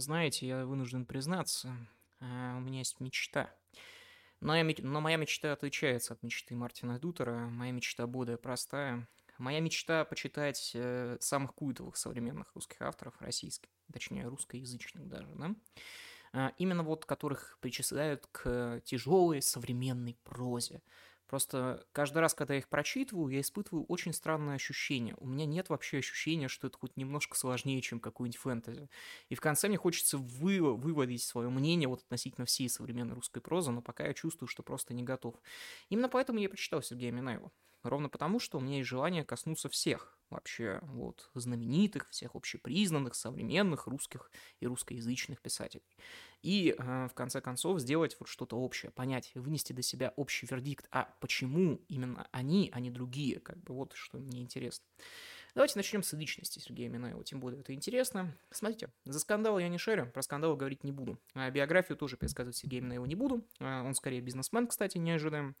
знаете, я вынужден признаться, э, у меня есть мечта. Но, я, но моя мечта отличается от мечты Мартина Дутера. Моя мечта более простая. Моя мечта почитать э, самых культовых современных русских авторов, российских, точнее, русскоязычных даже, да? А, именно вот которых причисляют к тяжелой современной прозе. Просто каждый раз, когда я их прочитываю, я испытываю очень странное ощущение. У меня нет вообще ощущения, что это хоть немножко сложнее, чем какой-нибудь фэнтези. И в конце мне хочется вы, выводить свое мнение вот относительно всей современной русской прозы, но пока я чувствую, что просто не готов. Именно поэтому я прочитал Сергея Минаева. Ровно потому, что у меня есть желание коснуться всех вообще вот знаменитых, всех общепризнанных, современных русских и русскоязычных писателей. И э, в конце концов сделать вот что-то общее, понять, вынести до себя общий вердикт, а почему именно они, а не другие, как бы вот что мне интересно. Давайте начнем с личности Сергея Минаева, тем более это интересно. Смотрите, за скандал я не шерю, про скандал говорить не буду. А биографию тоже пересказывать Сергея Минаева не буду. А он скорее бизнесмен, кстати, не ожидаем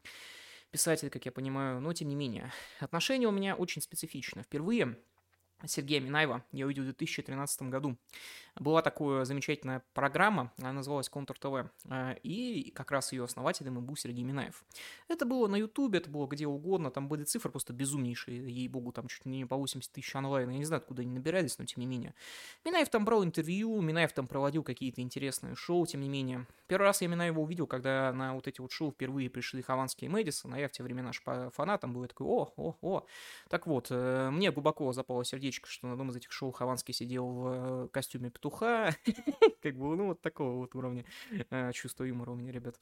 писатель, как я понимаю, но тем не менее. Отношение у меня очень специфично. Впервые Сергея Минаева я увидел в 2013 году. Была такая замечательная программа, она называлась Контур ТВ, э, и как раз ее основателем и был Сергей Минаев. Это было на Ютубе, это было где угодно, там были цифры просто безумнейшие, ей-богу, там чуть не по 80 тысяч онлайн, я не знаю, откуда они набирались, но тем не менее. Минаев там брал интервью, Минаев там проводил какие-то интересные шоу, тем не менее. Первый раз я Минаева увидел, когда на вот эти вот шоу впервые пришли Хованский и Мэдисон, а я в те времена фанатом был, я такой, о, о, о. Так вот, э, мне глубоко запало сердечко, что на одном из этих шоу Хованский сидел в э, костюме петуха, как бы, ну, вот такого вот уровня э, чувства юмора у меня, ребят.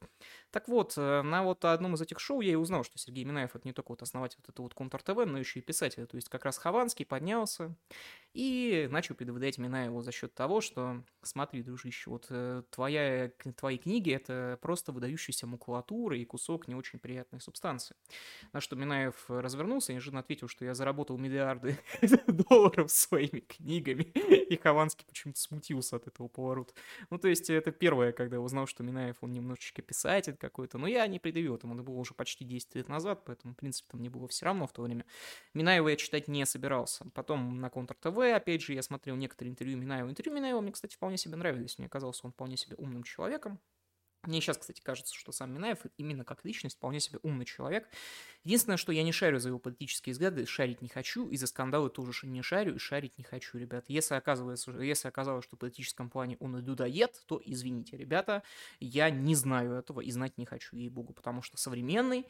Так вот, э, на вот одном из этих шоу я и узнал, что Сергей Минаев это не только вот основатель вот этого вот Контур ТВ, но еще и писатель. То есть как раз Хованский поднялся и начал предвыдать Минаеву за счет того, что, смотри, дружище, вот э, твоя, твои книги — это просто выдающаяся макулатура и кусок не очень приятной субстанции. На что Минаев развернулся и неожиданно ответил, что я заработал миллиарды долларов своими книгами, и Хованский почему-то смутился от этого поворота. Ну, то есть, это первое, когда узнал, что Минаев, он немножечко писатель какой-то. Но я не предъявил этому, это было уже почти 10 лет назад, поэтому, в принципе, там мне было все равно в то время. Минаева я читать не собирался. Потом на Контр ТВ, опять же, я смотрел некоторые интервью Минаева. Интервью Минаева мне, кстати, вполне себе нравились. Мне казалось, он вполне себе умным человеком. Мне сейчас, кстати, кажется, что сам Минаев именно как личность вполне себе умный человек. Единственное, что я не шарю за его политические взгляды, шарить не хочу, и за скандалы тоже не шарю и шарить не хочу, ребят. Если оказывается, если оказалось, что в политическом плане он людоед, то извините, ребята, я не знаю этого и знать не хочу, ей-богу, потому что современный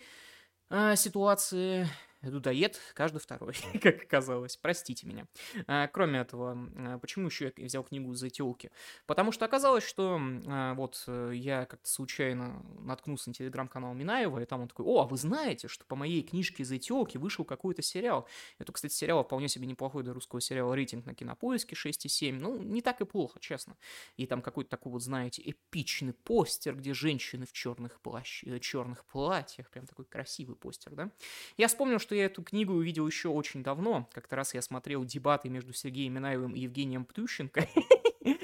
э, ситуации людоед каждый второй, как оказалось. Простите меня. А, кроме этого, а, почему еще я взял книгу за телки? Потому что оказалось, что а, вот э, я как-то случайно наткнулся на телеграм-канал Минаева, и там он такой, о, а вы знаете, что по моей книжке за телки вышел какой-то сериал. Это, кстати, сериал вполне себе неплохой для русского сериала рейтинг на кинопоиске 6,7. Ну, не так и плохо, честно. И там какой-то такой вот, знаете, эпичный постер, где женщины в черных, плащ... Э, черных платьях, прям такой красивый постер, да. Я вспомнил, что что я эту книгу увидел еще очень давно. Как-то раз я смотрел дебаты между Сергеем Минаевым и Евгением Птющенко.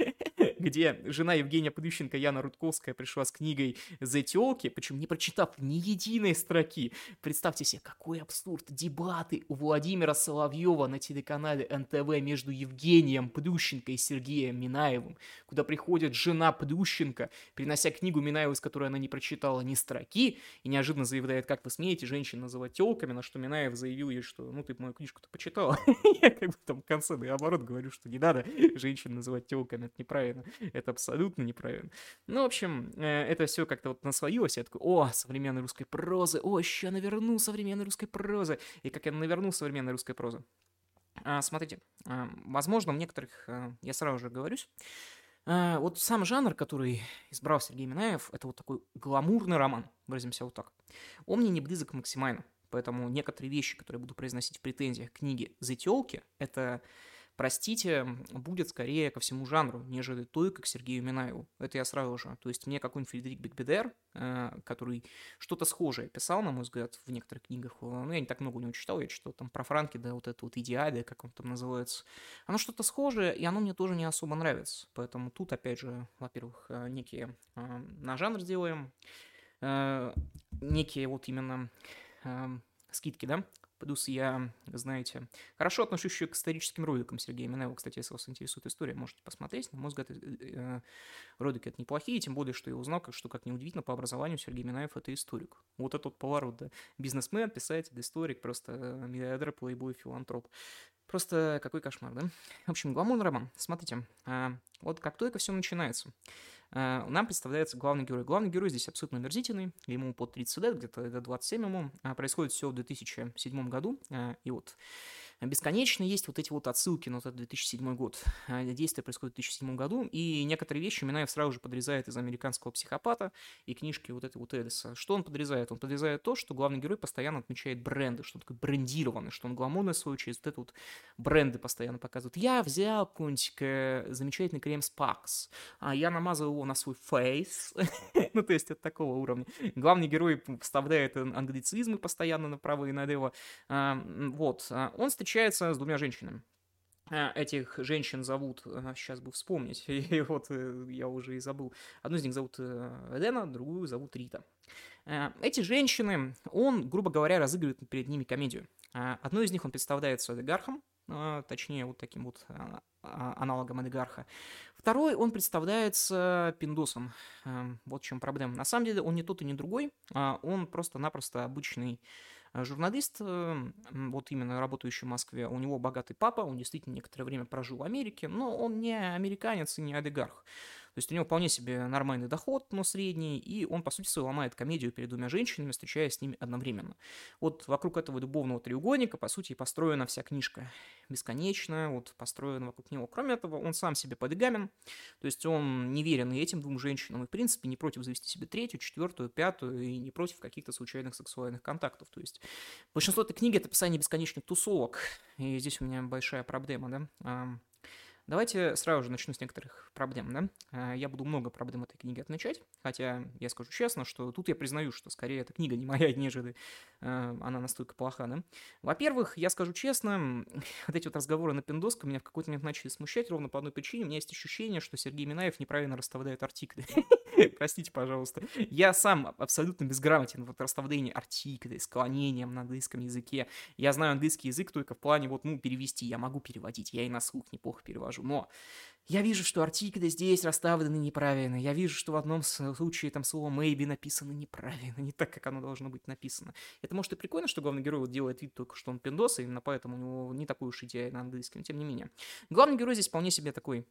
где жена Евгения Плющенко, Яна Рудковская, пришла с книгой «За телки», причем не прочитав ни единой строки. Представьте себе, какой абсурд. Дебаты у Владимира Соловьева на телеканале НТВ между Евгением Плющенко и Сергеем Минаевым, куда приходит жена Плющенко, принося книгу Минаеву, из которой она не прочитала ни строки, и неожиданно заявляет, как вы смеете женщин называть телками, на что Минаев заявил ей, что ну ты мою книжку-то почитала. Я как бы там в конце наоборот говорю, что не надо женщин называть телками, это неправильно. это абсолютно неправильно. Ну, в общем, э, это все как-то вот наслоилось, я такой, о, современной русской прозы, о, еще наверну современной русской прозы. И как я наверну современной русской прозы. А, смотрите, а, возможно, в некоторых, а, я сразу же говорюсь, вот сам жанр, который избрал Сергей Минаев, это вот такой гламурный роман, выразимся вот так. Он мне не близок максимально, поэтому некоторые вещи, которые буду произносить в претензиях книги «За тёлки», это простите, будет скорее ко всему жанру, нежели только к Сергею Минаеву. Это я сразу же. То есть мне какой-нибудь Фредерик Бекбедер, э, который что-то схожее писал, на мой взгляд, в некоторых книгах, ну, я не так много у него читал, я читал там про Франки, да, вот это вот идеале, как он там называется. Оно что-то схожее, и оно мне тоже не особо нравится. Поэтому тут, опять же, во-первых, э, некие э, на жанр делаем, некие вот именно скидки, да, Плюс я, знаете, хорошо отношусь еще к историческим роликам Сергея Минаева. Кстати, если вас интересует история, можете посмотреть. На мой взгляд, э, э, ролики это неплохие, тем более, что я узнал, как, что, как неудивительно, по образованию Сергей Минаев – это историк. Вот этот поворот, да. Бизнесмен, писатель, историк, просто э, миллиардер, плейбой, филантроп. Просто какой кошмар, да? В общем, гламурный роман. Смотрите, вот как только все начинается – нам представляется главный герой. Главный герой здесь абсолютно мерзительный, ему под 30 лет, где-то 27 ему. А, происходит все в 2007 году, э, и вот бесконечно есть вот эти вот отсылки на этот 2007 год. А, действие происходит в 2007 году, и некоторые вещи Минаев сразу же подрезает из «Американского психопата» и книжки вот этой вот Эдиса. Что он подрезает? Он подрезает то, что главный герой постоянно отмечает бренды, что он такой брендированный, что он гламурный, свою очередь, вот это вот бренды постоянно показывает. Я взял какой-нибудь э, замечательный крем Sparks, а я намазал его на свой фейс. ну, то есть от такого уровня. Главный герой вставляет англицизмы постоянно направо и налево. Вот. А, он встречается встречается с двумя женщинами. А, этих женщин зовут, сейчас бы вспомнить, и вот э, я уже и забыл. Одну из них зовут э, Лена, другую зовут Рита. А, эти женщины, он, грубо говоря, разыгрывает перед ними комедию. А, одну из них он представляется олигархом, точнее, вот таким вот аналогом олигарха. Второй он представляется пиндосом. Вот в чем проблема. На самом деле он не тот и не другой, он просто-напросто обычный а журналист, эм, вот именно работающий в Москве, у него богатый папа, он действительно некоторое время прожил в Америке, но он не американец и не олигарх. То есть у него вполне себе нормальный доход, но средний, и он, по сути своей, ломает комедию перед двумя женщинами, встречаясь с ними одновременно. Вот вокруг этого любовного треугольника, по сути, построена вся книжка. Бесконечная, вот построена вокруг него. Кроме этого, он сам себе полигамен, то есть он не верен и этим двум женщинам, и, в принципе, не против завести себе третью, четвертую, пятую, и не против каких-то случайных сексуальных контактов. То есть большинство этой книги — это описание бесконечных тусовок, и здесь у меня большая проблема, да. Давайте сразу же начну с некоторых проблем, да. А, я буду много проблем этой книги отмечать, хотя я скажу честно, что тут я признаю, что скорее эта книга не моя, нежели э, она настолько плоха, да. Во-первых, я скажу честно, вот эти вот разговоры на пиндоску меня в какой-то момент начали смущать ровно по одной причине. У меня есть ощущение, что Сергей Минаев неправильно расставляет артикли. Простите, пожалуйста. Я сам абсолютно безграмотен в расставлении артиклей, склонением на английском языке. Я знаю английский язык только в плане вот, ну, перевести. Я могу переводить, я и на слух неплохо перевожу скажу, но я вижу, что артикли здесь расставлены неправильно. Я вижу, что в одном случае там слово maybe написано неправильно, не так, как оно должно быть написано. Это может и прикольно, что главный герой вот делает вид только, что он пиндос, и именно поэтому у него не такой уж идея на английском, тем не менее. Главный герой здесь вполне себе такой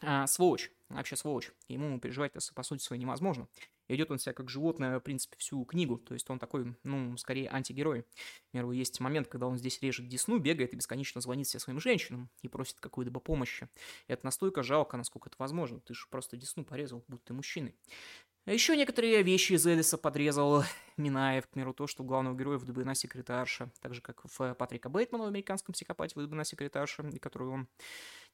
а, сволочь, вообще сволочь. Ему переживать, по сути своей, невозможно. Идет он себя как животное, в принципе, всю книгу. То есть он такой, ну, скорее антигерой. Например, есть момент, когда он здесь режет десну, бегает и бесконечно звонит всем своим женщинам и просит какую-либо помощи. Это настолько жалко, насколько это возможно. Ты же просто десну порезал, будь ты мужчиной. А еще некоторые вещи из Элиса подрезал Минаев, к примеру, то, что у главного героя влюблена секретарша, так же, как в Патрика Бейтмана в «Американском психопате» влюблена секретарша, и которую он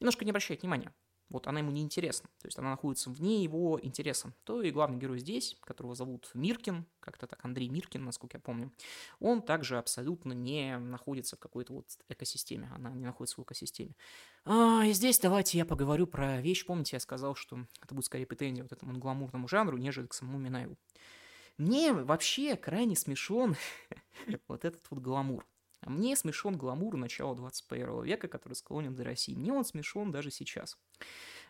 немножко не обращает внимания вот она ему не интересна, то есть она находится вне его интереса, то и главный герой здесь, которого зовут Миркин, как-то так, Андрей Миркин, насколько я помню, он также абсолютно не находится в какой-то вот экосистеме, она не находится в экосистеме. А, и здесь давайте я поговорю про вещь, помните, я сказал, что это будет скорее претензия вот этому гламурному жанру, нежели к самому Минаеву. Мне вообще крайне смешон вот этот вот гламур. А мне смешон гламур начала 21 века, который склонен до России. Мне он смешон даже сейчас.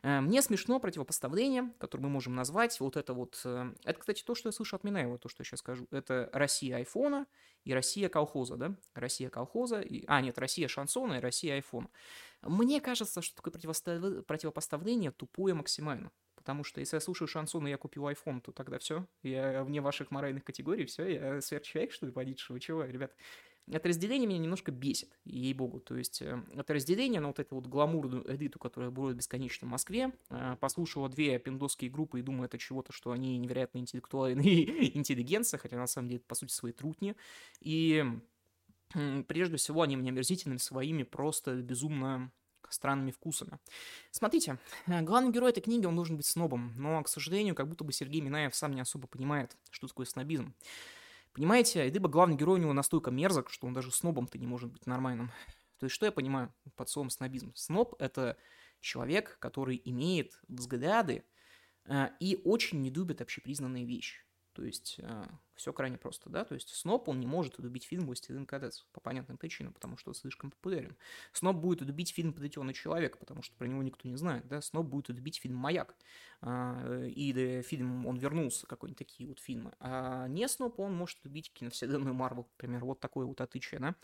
Э, мне смешно противопоставление, которое мы можем назвать, вот это вот... Э, это, кстати, то, что я слышу от Минаева, то, что я сейчас скажу. Это Россия айфона и Россия колхоза, да? Россия колхоза, и... а, нет, Россия шансона и Россия айфона. Мне кажется, что такое противопоставление тупое максимально. Потому что если я слушаю шансон и я купил iPhone, то тогда все, я вне ваших моральных категорий, все, я сверхчеловек, что ли, водить, вы чего, ребят? Это разделение меня немножко бесит, ей-богу. То есть э, это разделение на вот эту вот гламурную элиту, которая будет бесконечно в Москве, э, послушала две пиндосские группы и думает это чего-то, что они невероятно интеллектуальные интеллигенция, хотя на самом деле, по сути, свои трутни. И прежде всего они мне омерзительны своими просто безумно странными вкусами. Смотрите, э, главный герой этой книги, он должен быть снобом, но, к сожалению, как будто бы Сергей Минаев сам не особо понимает, что такое снобизм. Понимаете, либо главный герой у него настолько мерзок, что он даже снобом-то не может быть нормальным. То есть что я понимаю под словом снобизм? Сноб — это человек, который имеет взгляды э, и очень не любит общепризнанные вещи. То есть э, все крайне просто, да, то есть Сноп, он не может удубить фильм «Властелин колец» по понятным причинам, потому что он слишком популярен. Сноп будет удубить фильм «Подотенный человек», потому что про него никто не знает, да, Сноп будет удубить фильм «Маяк», а, и да, фильм «Он вернулся», какой-нибудь такие вот фильмы. А не Сноп, он может удубить киновселенную Марвел, например, вот такое вот отличие, да.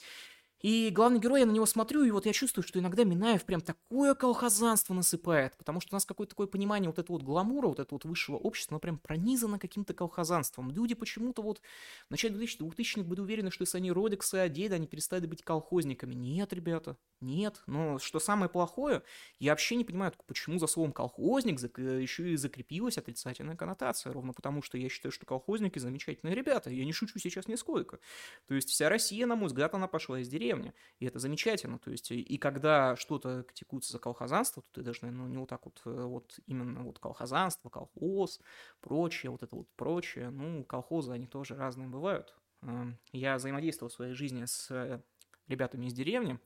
И главный герой, я на него смотрю, и вот я чувствую, что иногда Минаев прям такое колхозанство насыпает, потому что у нас какое-то такое понимание вот этого вот гламура, вот этого вот высшего общества, оно прям пронизано каким-то колхозанством. Люди почему-то вот в начале 2000-х были уверены, что если они родиксы одели, они перестали быть колхозниками. Нет, ребята, нет. Но что самое плохое, я вообще не понимаю, почему за словом колхозник еще и закрепилась отрицательная коннотация, ровно потому что я считаю, что колхозники замечательные ребята, я не шучу сейчас нисколько. То есть вся Россия, на мой взгляд, она пошла из деревни деревне, и это замечательно, то есть, и когда что-то критикуется за колхозанство, то ты должен, ну, не вот так вот, э, вот именно вот колхозанство, колхоз, прочее, вот это вот прочее, ну, колхозы, они тоже разные бывают. Эм, я взаимодействовал в своей жизни с э, ребятами из деревни,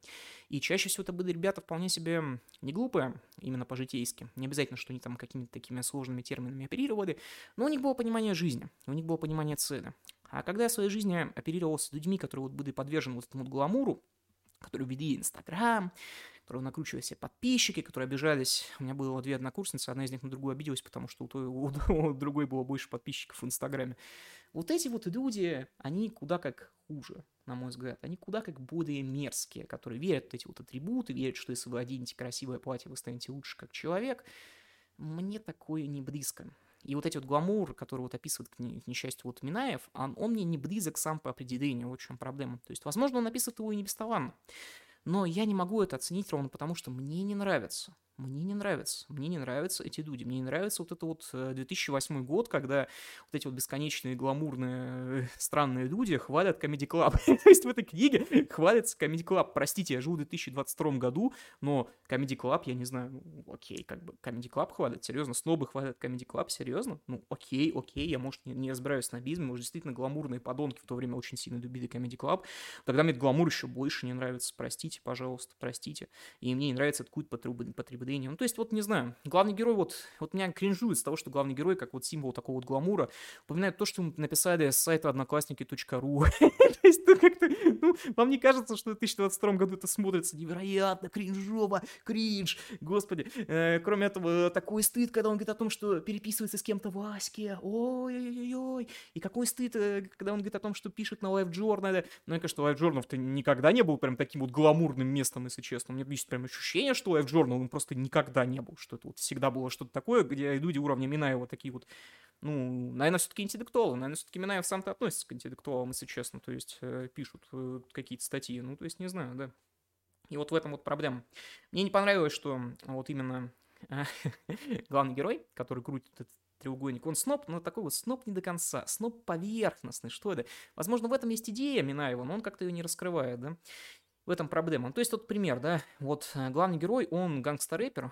и чаще всего это были ребята вполне себе не глупые, именно по-житейски. Не обязательно, что они там какими-то такими сложными терминами оперировали, но у них было понимание жизни, у них было понимание цели. А когда я в своей жизни оперировал с людьми, которые вот были подвержены вот этому гламуру, которые вели Инстаграм, которые накручивали себе подписчики, которые обижались. У меня было две однокурсницы, одна из них на другую обиделась, потому что у, той, у, другой было больше подписчиков в Инстаграме. Вот эти вот люди, они куда как хуже, на мой взгляд. Они куда как более мерзкие, которые верят в эти вот атрибуты, верят, что если вы оденете красивое платье, вы станете лучше как человек. Мне такое не близко. И вот эти вот гламур, который вот описывает, к, несчастью, вот Минаев, он, он мне не близок сам по определению, вот в чем проблема. То есть, возможно, он описывает его и не бесталанно, но я не могу это оценить ровно потому, что мне не нравится. Мне не нравится. Мне не нравятся эти люди. Мне не нравится вот это вот 2008 э, год, когда вот эти вот бесконечные гламурные э, странные люди хвалят Comedy Club. То есть в этой книге хвалится Comedy Club. Простите, я живу в 2022 году, но Comedy Club, я не знаю, ну, окей, как бы Comedy Club хвалят, серьезно, снобы хвалят Comedy Club, серьезно? Ну, окей, окей, я, может, не, не разбираюсь в снобизме, может, действительно гламурные подонки в то время очень сильно любили Comedy Club. Тогда мне гламур еще больше не нравится. Простите, пожалуйста, простите. И мне не нравится этот культ потреб потребления. Ну, то есть, вот, не знаю, главный герой, вот, вот меня кринжует с того, что главный герой, как вот символ такого вот гламура, упоминает то, что написали с сайта одноклассники.ру. То есть, ну, как-то, ну, вам не кажется, что в 2022 году это смотрится невероятно кринжово, кринж, господи. Э, кроме этого, такой стыд, когда он говорит о том, что переписывается с кем-то в Аське, ой-ой-ой, и какой стыд, э, когда он говорит о том, что пишет на лайв-журнале. Ну, я, конечно, лайв-журнал-то никогда не был прям таким вот гламурным местом, если честно. У меня есть прям ощущение, что лайв-журнал, он просто никогда не был, что это вот всегда было что-то такое, где люди уровня Минаева такие вот ну, наверное, все-таки интеллектуалы. Наверное, все-таки Минаев сам-то относится к интеллектуалам, если честно. То есть э, пишут э, какие-то статьи. Ну, то есть не знаю, да. И вот в этом вот проблема. Мне не понравилось, что вот именно э, главный герой, который крутит этот треугольник, он сноп, но такой вот сноп не до конца, сноп поверхностный, что это? Возможно, в этом есть идея Минаева, но он как-то ее не раскрывает, да? В этом проблема. То есть, вот пример, да, вот э, главный герой, он гангстер-рэпер,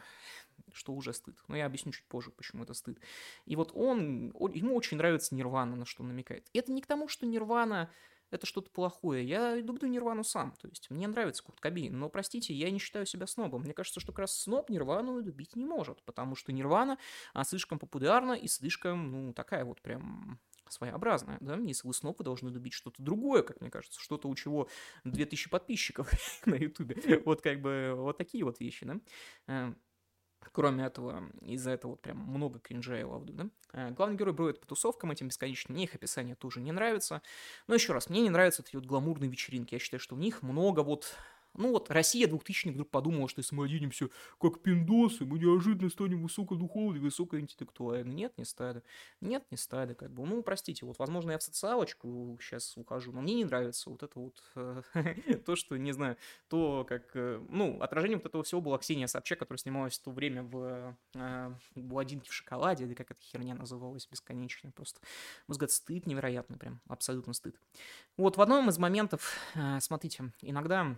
что уже стыд. Но я объясню чуть позже, почему это стыд. И вот он, ему очень нравится Нирвана, на что он намекает. И это не к тому, что Нирвана это что-то плохое. Я люблю Нирвану сам, то есть мне нравится Курт Кобейн, но, простите, я не считаю себя снобом. Мне кажется, что как раз сноб Нирвану любить не может, потому что Нирвана а, слишком популярна и слишком, ну, такая вот прям своеобразная, да, если вы сноб, вы должны любить что-то другое, как мне кажется, что-то, у чего 2000 подписчиков на ютубе, вот как бы вот такие вот вещи, да. Э, Кроме этого, из-за этого вот прям много кринжа и лавду, да? Э, главный герой бродит по тусовкам этим бесконечно, мне их описание тоже не нравится. Но еще раз, мне не нравятся эти вот гламурные вечеринки. Я считаю, что в них много вот ну вот Россия 2000 вдруг подумала, что если мы оденемся как пиндосы, мы неожиданно станем высокодуховными, высокоинтеллектуальны. Нет, не стали. Нет, не стали. Как бы. Ну, простите, вот, возможно, я в социалочку сейчас ухожу, но мне не нравится вот это вот э, то, что, не знаю, то, как, э, ну, отражением вот этого всего была Ксения Собчак, которая снималась в то время в э, «Бладинке в шоколаде», или как эта херня называлась, бесконечно просто. Мой стыд невероятный прям, абсолютно стыд. Вот в одном из моментов, смотрите, иногда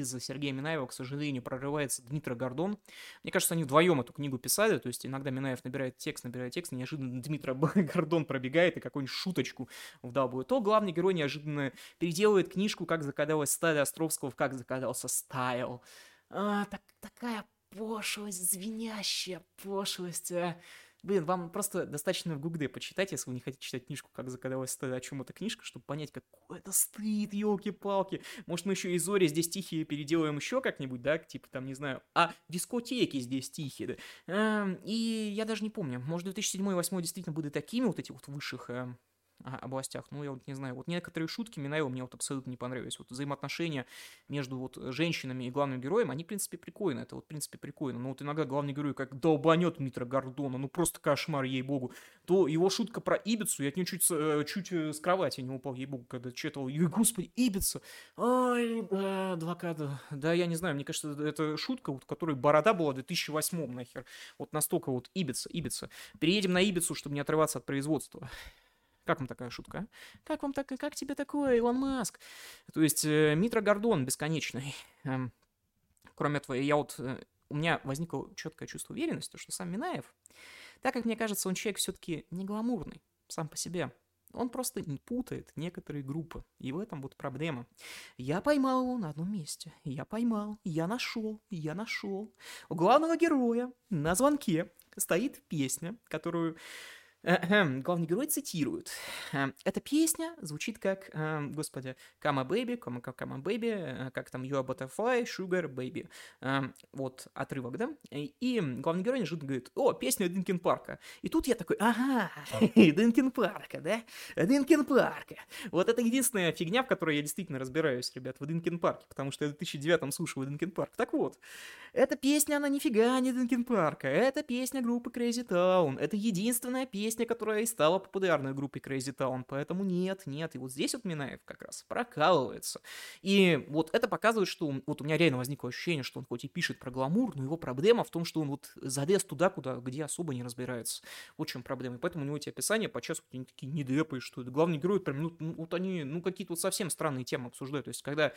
из Сергея Минаева, к сожалению, прорывается Дмитрий Гордон. Мне кажется, они вдвоем эту книгу писали, то есть иногда Минаев набирает текст, набирает текст, неожиданно Дмитрий Гордон пробегает и какую-нибудь шуточку вдалбывает. То главный герой неожиданно переделывает книжку «Как закадалась стая Островского» в «Как закадался стайл». А, так, такая пошлость, звенящая пошлость. А. Блин, вам просто достаточно в Гугде почитать, если вы не хотите читать книжку, как закадалась о чем эта книжка, чтобы понять, какой это стыд, елки-палки. Может, мы еще и Зори здесь тихие переделаем еще как-нибудь, да, типа там, не знаю, а дискотеки здесь тихие, да. Эм, и я даже не помню, может, 2007-2008 действительно были такими вот эти вот высших эм, областях. Ну, я вот не знаю, вот некоторые шутки Минаева мне вот абсолютно не понравились. Вот взаимоотношения между вот женщинами и главным героем, они, в принципе, прикольны. Это вот, в принципе, прикольно. Но вот иногда главный герой как долбанет Митра Гордона, ну просто кошмар, ей-богу. То его шутка про Ибицу, я от нее чуть, э, чуть э, с кровати не упал, ей-богу, когда читал. И, господи, Ибица! Ай, да, адвоката. Да, я не знаю, мне кажется, это шутка, вот, которой борода была в 2008 нахер. Вот настолько вот Ибица, Ибица. Переедем на Ибицу, чтобы не отрываться от производства. Как вам такая шутка? А? Как вам так, как тебе такое, Илон Маск? То есть э, Митро Гордон бесконечный. Эм, кроме этого, я вот э, у меня возникло четкое чувство уверенности, что сам Минаев, так как мне кажется, он человек все-таки не гламурный сам по себе. Он просто путает некоторые группы. И в этом вот проблема. Я поймал его на одном месте. Я поймал, я нашел, я нашел. У главного героя на звонке стоит песня, которую Главный герой цитирует. Эта песня звучит как, господи, Come my lady, come, come my lady, э, как там You're my butterfly, sugar baby. Вот отрывок, да? И главный герой неожиданно говорит, о, песня Линкин Парка. И тут я такой, ага, Линкин Парка, да? Линкин Парка. Вот это единственная фигня, в которой я действительно разбираюсь, ребят, в Линкин Парке, потому что я в 2009 слушал Линкин Парк. Так вот, эта песня, она нифига не Динкин Парка. Это песня группы Crazy Town. Это единственная песня, песня, которая и стала популярной в группе Crazy Town, поэтому нет, нет, и вот здесь вот Минаев как раз прокалывается. И вот это показывает, что вот у меня реально возникло ощущение, что он хоть и пишет про гламур, но его проблема в том, что он вот залез туда, куда, где особо не разбирается. Вот в чем проблема. И поэтому у него эти описания подчас они такие недепые, что это главный герой прям, ну, ну вот они, ну какие-то вот совсем странные темы обсуждают. То есть когда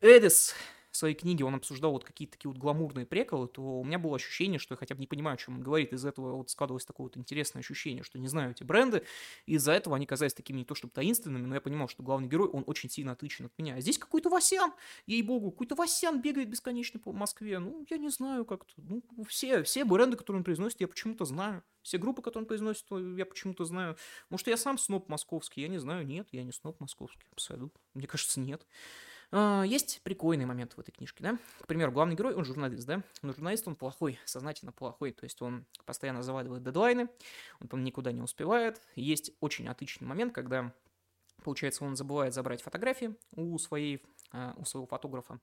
Эдис в своей книге он обсуждал вот какие-то такие вот гламурные приколы, то у меня было ощущение, что я хотя бы не понимаю, о чем он говорит. Из этого вот складывалось такое вот интересное ощущение, что не знаю эти бренды. Из-за этого они казались такими не то чтобы таинственными, но я понимал, что главный герой, он очень сильно отличен от меня. А здесь какой-то Васян, ей-богу, какой-то Васян бегает бесконечно по Москве. Ну, я не знаю как-то. Ну, все, все бренды, которые он произносит, я почему-то знаю. Все группы, которые он произносит, я почему-то знаю. Может, я сам сноп московский, я не знаю. Нет, я не сноп московский, абсолютно. Мне кажется, нет. А, есть прикольный момент в этой книжке, да? К примеру, главный герой, он журналист, да? Но журналист он плохой, сознательно плохой, то есть он постоянно заваливает дедлайны, он там никуда не успевает. Есть очень отличный момент, когда Получается, он забывает забрать фотографии у, своей, а, у своего фотографа.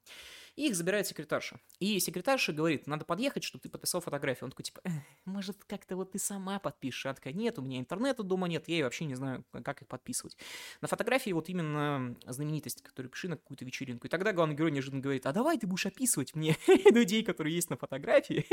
И их забирает секретарша. И секретарша говорит, надо подъехать, чтобы ты подписал фотографию. Он такой, типа, может, как-то вот ты сама подпишешь. А такая, нет, у меня интернета дома нет, я вообще не знаю, как их подписывать. На фотографии вот именно знаменитость, которую пиши на какую-то вечеринку. И тогда главный герой неожиданно говорит, а давай ты будешь описывать мне людей, которые есть на фотографии,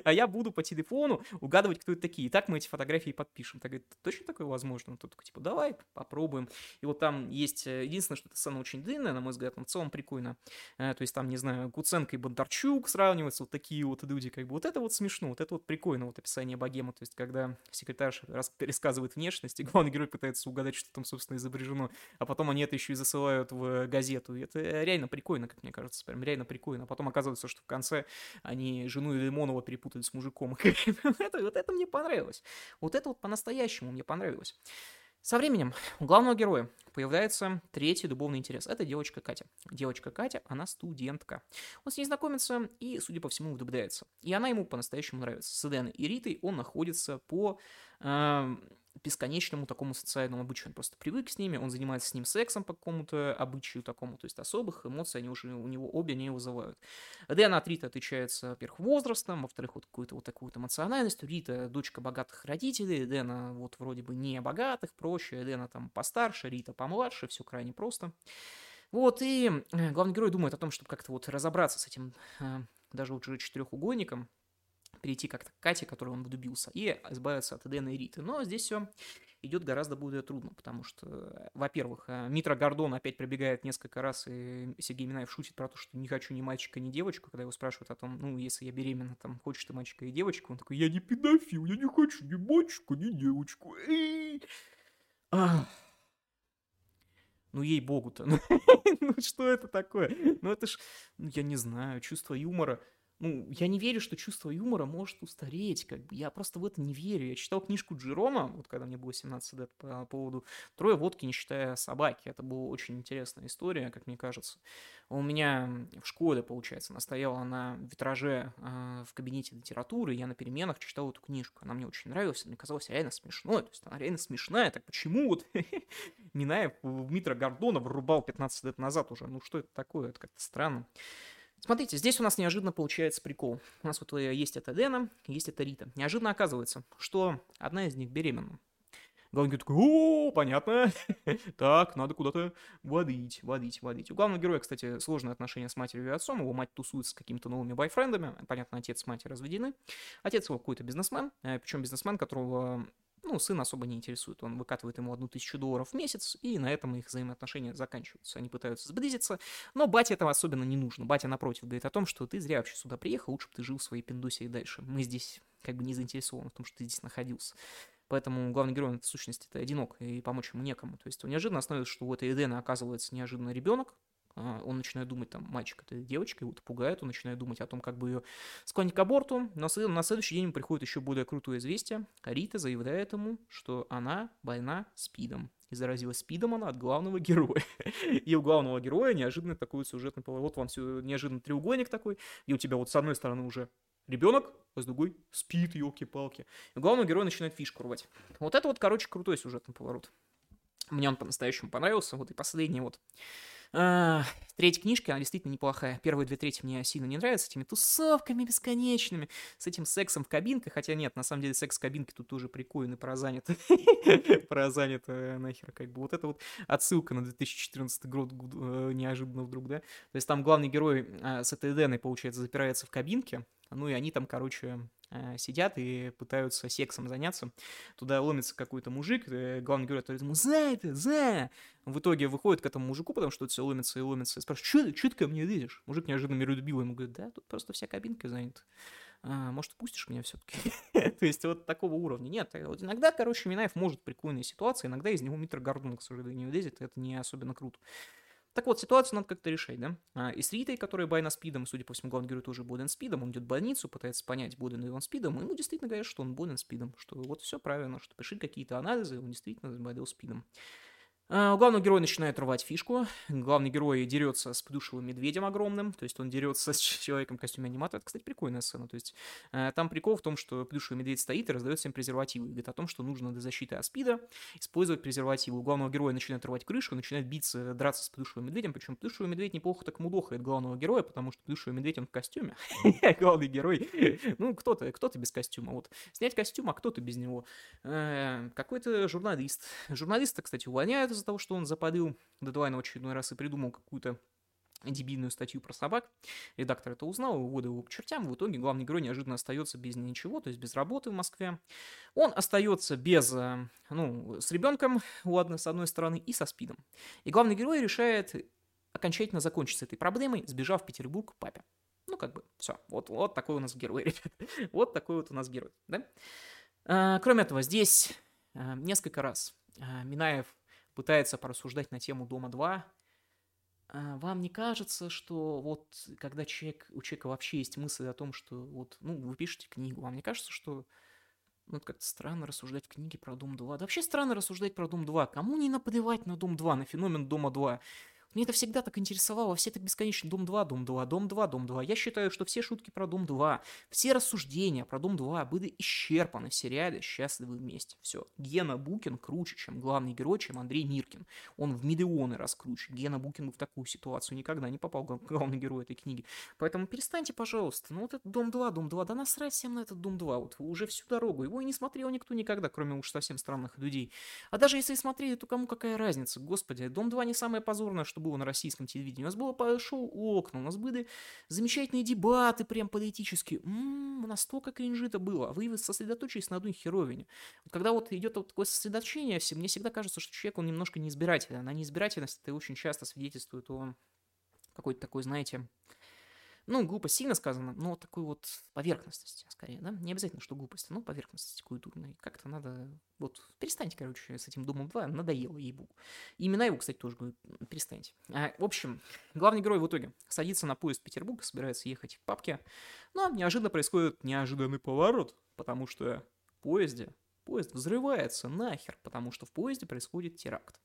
а я буду по телефону угадывать, кто это такие. И так мы эти фотографии подпишем. Так говорит, точно такое возможно? Он такой, типа, давай, попробуем. И вот там есть, э, единственное, что эта сцена очень длинная, на мой взгляд, но в целом прикольно. Э, то есть там не знаю, Куценко и Бондарчук сравниваются, вот такие вот люди, как бы, вот это вот смешно, вот это вот прикольно, вот описание богема, то есть, когда секретарь пересказывает внешность, и главный герой пытается угадать, что там, собственно, изображено, а потом они это еще и засылают в газету, и это реально прикольно, как мне кажется, прям реально прикольно, а потом оказывается, что в конце они жену Лимонова перепутали с мужиком, это, вот это мне понравилось, вот это вот по-настоящему мне понравилось. Со временем у главного героя появляется третий дубовный интерес. Это девочка Катя. Девочка Катя, она студентка. Он с ней знакомится и, судя по всему, влюбляется. И она ему по-настоящему нравится. С Эденой и Ритой он находится по э, бесконечному такому социальному обычаю. Он просто привык с ними, он занимается с ним сексом по какому-то обычаю такому, то есть особых эмоций они уже у него обе не вызывают. Диана от Риты отличается, во-первых, возрастом, во-вторых, вот какую-то вот такую вот эмоциональностью. Рита дочка богатых родителей, Дэна вот вроде бы не богатых, проще, Дэна там постарше, Рита помладше, все крайне просто. Вот, и э, главный герой думает о том, чтобы как-то вот разобраться с этим э, даже уже четырехугольником, перейти как-то к Кате, которой он влюбился, и избавиться от Эдена и Риты. Но здесь все идет гораздо более трудно, потому что, во-первых, э, Митро Гордон опять пробегает несколько раз, и Сергей Минаев шутит про то, что не хочу ни мальчика, ни девочку, когда его спрашивают о том, ну, если я беременна, там, хочешь ты мальчика и девочку, он такой, я не педофил, я не хочу ни мальчика, ни девочку. Ну, ей-богу-то, ну, ну что это такое? Ну, это ж, ну, я не знаю, чувство юмора – ну, я не верю, что чувство юмора может устареть, как бы, я просто в это не верю. Я читал книжку Джерома, вот когда мне было 17 лет, по поводу «Трое водки, не считая собаки». Это была очень интересная история, как мне кажется. У меня в школе, получается, она стояла на витраже э, в кабинете литературы, я на переменах читал эту книжку. Она мне очень нравилась, мне казалось реально смешной, то есть она реально смешная, так почему вот Минаев Дмитра Гордона вырубал 15 лет назад уже? Ну что это такое? Это как-то странно. Смотрите, здесь у нас неожиданно получается прикол. У нас вот э, есть эта Дэна, есть эта Рита. Неожиданно оказывается, что одна из них беременна. Главный такой, о, понятно. так, надо куда-то водить, водить, водить. У главного героя, кстати, сложные отношения с матерью и отцом. Его мать тусует с какими-то новыми бойфрендами. Понятно, отец с матерью разведены. Отец его какой-то бизнесмен, э, причем бизнесмен, которого ну, сын особо не интересует. Он выкатывает ему одну тысячу долларов в месяц, и на этом их взаимоотношения заканчиваются. Они пытаются сблизиться, но бате этого особенно не нужно. Батя, напротив, говорит о том, что ты зря вообще сюда приехал, лучше бы ты жил в своей пиндусе и дальше. Мы здесь как бы не заинтересованы в том, что ты здесь находился. Поэтому главный герой, в сущности, это одинок, и помочь ему некому. То есть неожиданно становится, что у этой Эдена оказывается неожиданно ребенок, он начинает думать, там, мальчик это девочка, его это пугает, он начинает думать о том, как бы ее склонить к аборту, но на следующий день ему приходит еще более крутое известие. Рита заявляет ему, что она больна СПИДом. И заразилась СПИДом она от главного героя. И у главного героя неожиданно такой сюжетный поворот. Вам все неожиданно треугольник такой, и у тебя вот с одной стороны уже ребенок, а с другой спит, елки-палки. И главного героя начинает фишку рвать. Вот это вот, короче, крутой сюжетный поворот. Мне он по-настоящему понравился. Вот и последний вот а, третья книжка, она действительно неплохая. Первые две трети мне сильно не нравятся, с этими тусовками бесконечными, с этим сексом в кабинках, хотя нет, на самом деле секс в кабинке тут тоже прикольный, про занято. про занято нахер, как бы. Вот это вот отсылка на 2014 год э, неожиданно вдруг, да? То есть там главный герой а, с этой Дэной, получается, запирается в кабинке, ну и они там, короче, э, сидят и пытаются сексом заняться. Туда ломится какой-то мужик, э, главный герой говорит ему, за это, за! В итоге выходит к этому мужику, потому что это все ломится и ломится, и спрашивает, что ты ко мне лезешь? Мужик неожиданно миролюбивый ему говорит, да, тут просто вся кабинка занята. А, может, пустишь меня все-таки? То есть вот такого уровня. Нет, вот иногда, короче, Минаев может прикольные ситуации, иногда из него Митр Гордон, к сожалению, лезет, это не особенно круто. Так вот, ситуацию надо как-то решать, да? А, и с Ритой, которая байна спидом, судя по всему, главный герой тоже болен спидом, он идет в больницу, пытается понять, болен ли он спидом, и ему действительно говорят, что он болен спидом, что вот все правильно, что пришли какие-то анализы, он действительно болел спидом. А, главный герой начинает рвать фишку. Главный герой дерется с плюшевым медведем огромным. То есть он дерется с человеком в костюме аниматора. Это, кстати, прикольная сцена. То есть э, там прикол в том, что плюшевый медведь стоит и раздает всем презервативы. И говорит о том, что нужно для защиты аспида использовать презервативы. У главного героя начинает рвать крышку, начинает биться, драться с плюшевым медведем. Причем плюшевый медведь неплохо так мудохает главного героя, потому что плюшевый медведь он в костюме. Главный герой. Ну, кто-то, кто-то без костюма. Вот. Снять костюм, а кто-то без него. Э, какой-то журналист. Журналиста, кстати, увольняют из-за того, что он запалил дедлайн в очередной раз и придумал какую-то дебильную статью про собак. Редактор это узнал, выводил его к чертям. В итоге главный герой неожиданно остается без ничего, то есть без работы в Москве. Он остается без, э, ну, с ребенком, ладно, с одной стороны, и со спидом. И главный герой решает окончательно закончить с этой проблемой, сбежав в Петербург к папе. Ну, как бы, все. Вот, вот такой у нас герой, ребят. вот такой вот у нас герой, да? А, кроме этого, здесь а, несколько раз Минаев пытается порассуждать на тему «Дома-2», а, вам не кажется, что вот когда человек, у человека вообще есть мысль о том, что вот, ну, вы пишете книгу, вам не кажется, что ну, это как-то странно рассуждать в книге про Дом-2. Да вообще странно рассуждать про Дом-2. Кому не наплевать на Дом-2, на феномен Дома-2? Мне это всегда так интересовало, все так бесконечно. Дом 2, Дом 2, Дом 2, Дом 2. Я считаю, что все шутки про Дом 2, все рассуждения про Дом 2 были исчерпаны в сериале «Счастливы вместе». Все. Гена Букин круче, чем главный герой, чем Андрей Миркин. Он в миллионы раз круче. Гена Букин в такую ситуацию никогда не попал, главный герой этой книги. Поэтому перестаньте, пожалуйста. Ну вот этот Дом 2, Дом 2, да насрать всем на этот Дом 2. Вот уже всю дорогу. Его и не смотрел никто никогда, кроме уж совсем странных людей. А даже если и смотрели, то кому какая разница? Господи, Дом 2 не самое позорное, что было на российском телевидении. У нас было шоу «Окна», у нас были замечательные дебаты прям политические. М-м, настолько кринжито было. А вы сосредоточились на одной херовине. Вот когда вот идет вот такое сосредоточение, мне всегда кажется, что человек, он немножко неизбирательный. А неизбирательность это очень часто свидетельствует о какой-то такой, знаете, ну, глупость сильно сказано, но такой вот поверхностности, скорее, да, не обязательно, что глупость, но поверхностности культурной, как-то надо, вот, перестаньте, короче, с этим Домом 2, надоело ей-богу. Имена его, кстати, тоже говорю, перестаньте. А, в общем, главный герой в итоге садится на поезд в Петербург, собирается ехать к папке, но неожиданно происходит неожиданный поворот, потому что в поезде, поезд взрывается нахер, потому что в поезде происходит теракт.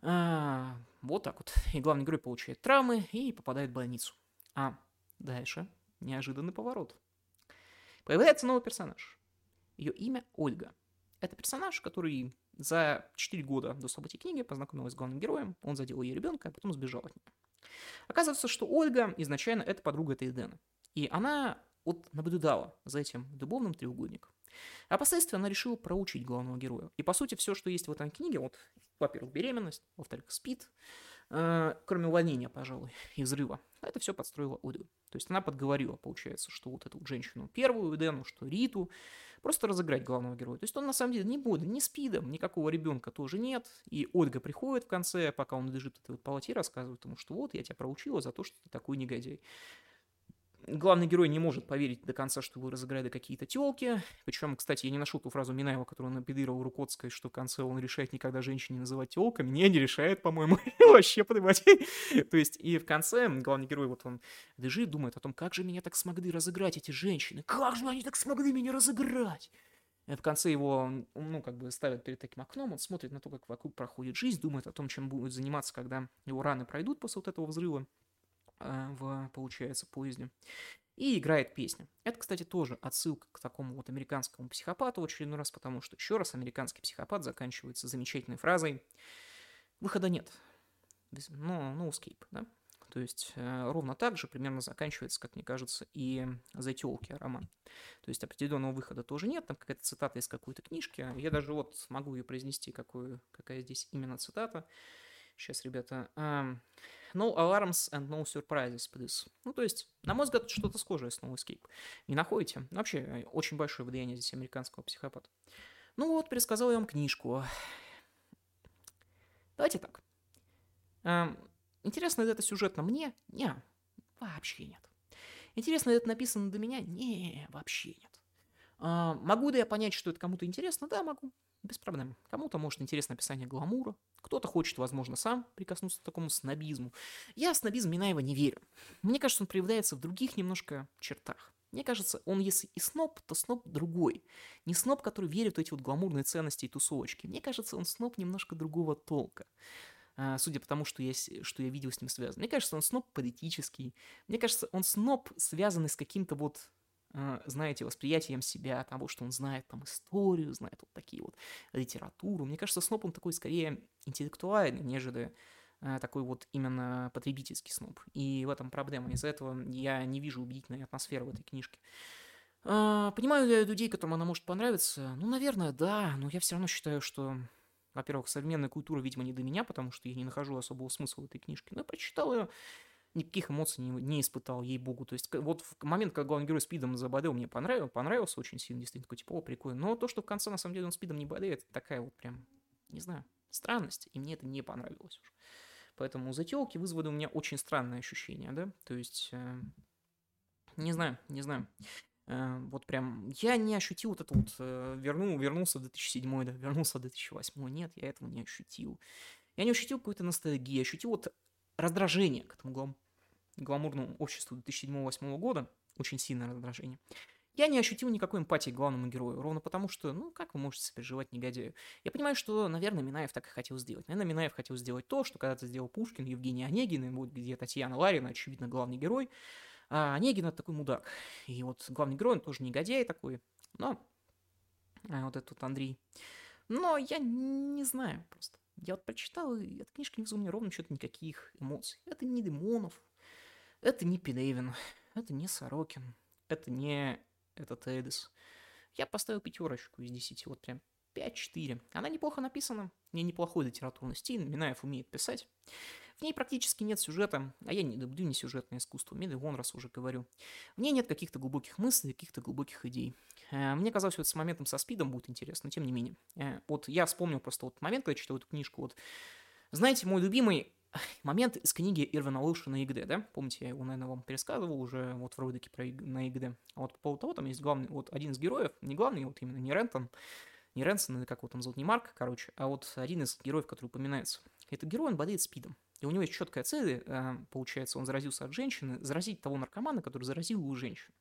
А, вот так вот. И главный герой получает травмы и попадает в больницу. А дальше неожиданный поворот. Появляется новый персонаж. Ее имя Ольга. Это персонаж, который за 4 года до событий книги познакомилась с главным героем, он задел ее ребенка, а потом сбежал от нее. Оказывается, что Ольга изначально это подруга Тейдена. И она вот наблюдала за этим любовным треугольником. А последствия она решила проучить главного героя. И, по сути, все, что есть в этом книге, вот, во-первых, беременность, во-вторых, спид, э, кроме увольнения, пожалуй, и взрыва, это все подстроила Оду. То есть она подговорила, получается, что вот эту женщину первую, Эдену, что Риту, просто разыграть главного героя. То есть он на самом деле не будет ни спидом, никакого ребенка тоже нет. И Ольга приходит в конце, пока он лежит в этой вот палате, рассказывает ему, что вот, я тебя проучила за то, что ты такой негодяй главный герой не может поверить до конца, что его разыграли какие-то телки. Причем, кстати, я не нашел ту фразу Минаева, которую напедировал Рукотской, что в конце он решает никогда женщине называть телками. Не, не решает, по-моему. Вообще, понимаете? То есть, и в конце главный герой, вот он лежит, думает о том, как же меня так смогли разыграть эти женщины. Как же они так смогли меня разыграть? В конце его, ну, как бы ставят перед таким окном, он смотрит на то, как вокруг проходит жизнь, думает о том, чем будет заниматься, когда его раны пройдут после вот этого взрыва. Э, в, получается, поезде. И играет песню. Это, кстати, тоже отсылка к такому вот американскому психопату в очередной раз, потому что, еще раз, американский психопат заканчивается замечательной фразой «Выхода нет». Ну, ну, escape, да? То есть э, ровно так же примерно заканчивается, как мне кажется, и «За тёлки» роман. То есть определенного выхода тоже нет, там какая-то цитата из какой-то книжки. Я даже вот могу ее произнести, какую, какая здесь именно цитата. Сейчас, ребята. Um, no alarms and no surprises, please. Ну, то есть, на мой взгляд, что-то схожее с No Escape. Не находите? Вообще, э, очень большое влияние здесь американского психопата. Ну вот, пересказал я вам книжку. Давайте так. Um, интересно ли это сюжетно мне? Не, вообще нет. Интересно ли это написано до меня? Не, вообще нет. Uh, могу ли я понять, что это кому-то интересно? Да, могу. Без проблем. Кому-то может интересно описание гламура, кто-то хочет, возможно, сам прикоснуться к такому снобизму. Я в снобизм Минаева не верю. Мне кажется, он проявляется в других немножко чертах. Мне кажется, он если и сноб, то сноб другой. Не сноб, который верит в эти вот гламурные ценности и тусовочки. Мне кажется, он сноб немножко другого толка. А, судя по тому, что я, что я видел с ним связан. Мне кажется, он сноб политический. Мне кажется, он сноб, связанный с каким-то вот знаете, восприятием себя, того, что он знает там историю, знает вот такие вот литературу. Мне кажется, сноб он такой скорее интеллектуальный, нежели э, такой вот именно потребительский сноб. И в этом проблема. Из-за этого я не вижу убедительной атмосферы в этой книжке. Э, понимаю я людей, которым она может понравиться? Ну, наверное, да, но я все равно считаю, что во-первых, современная культура, видимо, не до меня, потому что я не нахожу особого смысла в этой книжке. Но я прочитал ее, никаких эмоций не, не испытал, ей-богу. То есть вот в момент, когда главный герой спидом заболел, мне понравился, понравился очень сильно, действительно, такой, типа, о, прикольно. Но то, что в конце, на самом деле, он спидом не болеет, такая вот прям, не знаю, странность, и мне это не понравилось уже. Поэтому зателки вызвали у меня очень странное ощущение, да, то есть, э, не знаю, не знаю. Э, вот прям, я не ощутил вот это вот, э, вернул, вернулся в 2007, да, вернулся в 2008, нет, я этого не ощутил. Я не ощутил какой-то ностальгии, ощутил вот раздражение к этому главному гламурному обществу 2007-2008 года, очень сильное раздражение, я не ощутил никакой эмпатии к главному герою, ровно потому что, ну, как вы можете сопереживать негодяю? Я понимаю, что, наверное, Минаев так и хотел сделать. Наверное, Минаев хотел сделать то, что когда-то сделал Пушкин, Евгений Онегин, и вот где Татьяна Ларина, очевидно, главный герой. А Онегин — это такой мудак. И вот главный герой, он тоже негодяй такой, но... А вот этот Андрей. Но я не знаю просто. Я вот прочитал, и эта книжка не вызвала мне ровно что-то никаких эмоций. Это не Демонов, это не Пелевин, это не Сорокин, это не этот Эдис. Я поставил пятерочку из десяти, вот прям 5-4. Она неплохо написана, не неплохой литературный стиль, Минаев умеет писать. В ней практически нет сюжета, а я не люблю не сюжетное искусство, миллион раз уже говорю. В ней нет каких-то глубоких мыслей, каких-то глубоких идей. Э, мне казалось, вот с моментом со спидом будет интересно, но тем не менее. Э, вот я вспомнил просто вот момент, когда читал эту книжку, вот, знаете, мой любимый момент из книги Ирвина Уилша на ЕГД, да? Помните, я его, наверное, вам пересказывал уже вот в ролике про на ЕГД. А вот по поводу того, там есть главный, вот один из героев, не главный, вот именно не Рентон, не Ренсон, или как его там зовут, не Марк, короче, а вот один из героев, который упоминается. Этот герой, он болеет спидом. И у него есть четкая цель, э, получается, он заразился от женщины, заразить того наркомана, который заразил его женщину.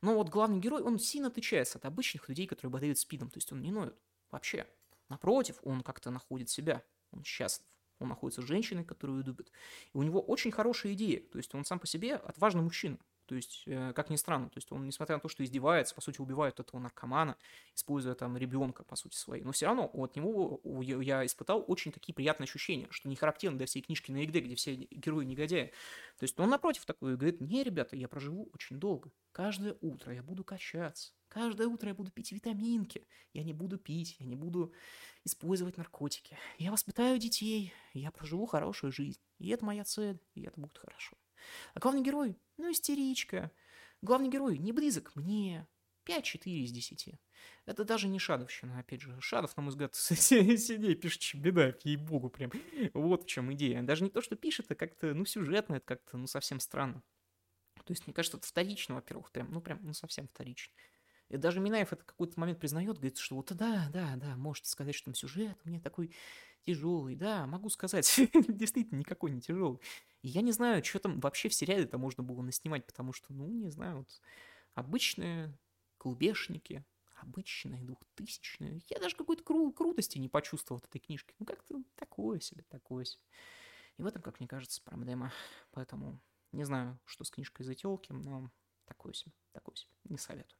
Но вот главный герой, он сильно отличается от обычных людей, которые болеют спидом. То есть он не ноет вообще. Напротив, он как-то находит себя, он счастлив. Он находится с женщиной, которую любит. И у него очень хорошая идея. То есть он сам по себе отважный мужчина. То есть, э, как ни странно, то есть он, несмотря на то, что издевается, по сути, убивает этого наркомана, используя там ребенка, по сути, своей, но все равно от него я испытал очень такие приятные ощущения, что не характерно для всей книжки на ЕГД, где все герои негодяи. То есть он, напротив, такой говорит, не, ребята, я проживу очень долго. Каждое утро я буду качаться. Каждое утро я буду пить витаминки. Я не буду пить, я не буду использовать наркотики. Я воспитаю детей, я проживу хорошую жизнь. И это моя цель, и это будет хорошо. А главный герой, ну, истеричка. Главный герой не близок мне. 5-4 из 10. Это даже не Шадовщина, опять же. Шадов, на мой взгляд, сидей пишет беда, ей-богу, прям. Вот в чем идея. Даже не то, что пишет, а как-то, ну, сюжетно, это как-то, ну, совсем странно. То есть, мне кажется, это вторично, во-первых, прям, ну, прям, ну, совсем вторично. И даже Минаев это какой-то момент признает, говорит, что вот да, да, да, можете сказать, что там сюжет у меня такой тяжелый, да, могу сказать, действительно никакой не тяжелый. И я не знаю, что там вообще в сериале-то можно было наснимать, потому что, ну, не знаю, вот обычные клубешники, обычные двухтысячные. Я даже какой-то кру- крутости не почувствовал от этой книжки. Ну, как-то такое себе, такое себе. И в этом, как мне кажется, проблема. Поэтому не знаю, что с книжкой из телки, но такое себе, такое себе. Не советую.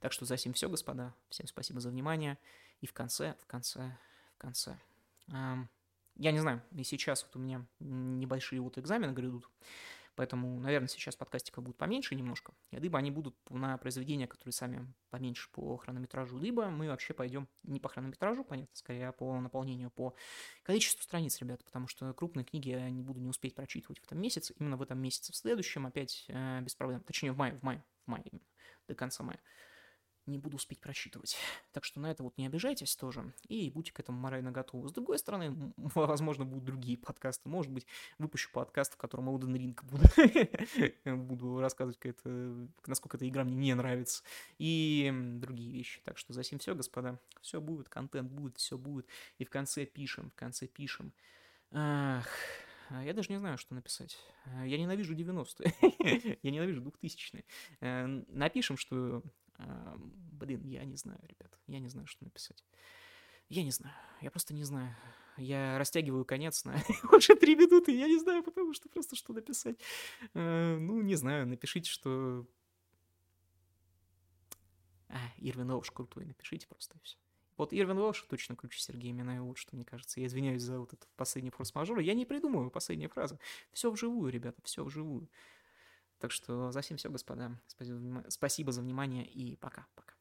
Так что за сим все, господа. Всем спасибо за внимание. И в конце, в конце, в конце. Я не знаю, и сейчас вот у меня небольшие вот экзамены грядут, поэтому, наверное, сейчас подкастиков будет поменьше немножко, либо они будут на произведения, которые сами поменьше по хронометражу, либо мы вообще пойдем не по хронометражу, понятно, скорее, а по наполнению, по количеству страниц, ребят, потому что крупные книги я не буду не успеть прочитывать в этом месяце, именно в этом месяце, в следующем опять э, без проблем, точнее в мае, в мае, в мае до конца мая не буду успеть прочитывать. Так что на это вот не обижайтесь тоже и будьте к этому морально готовы. С другой стороны, возможно, будут другие подкасты. Может быть, выпущу подкаст, в котором Elden Ring буду, буду рассказывать, это, насколько эта игра мне не нравится. И другие вещи. Так что за всем все, господа. Все будет, контент будет, все будет. И в конце пишем, в конце пишем. Ах, я даже не знаю, что написать. Я ненавижу 90-е. Я ненавижу 2000-е. Э, напишем, что блин, я не знаю, ребят. Я не знаю, что написать. Я не знаю. Я просто не знаю. Я растягиваю конец на уже три минуты. Я не знаю, потому что просто что написать. А, ну, не знаю. Напишите, что... А, Ирвин Волш крутой. Напишите просто и все. Вот Ирвин Волш точно круче Сергея Минаева, вот что мне кажется. Я извиняюсь за вот этот последний форс-мажор. Я не придумываю последнюю фразу. Все вживую, ребята, все вживую. Так что за всем все, господа. Спасибо, за внимание и пока-пока.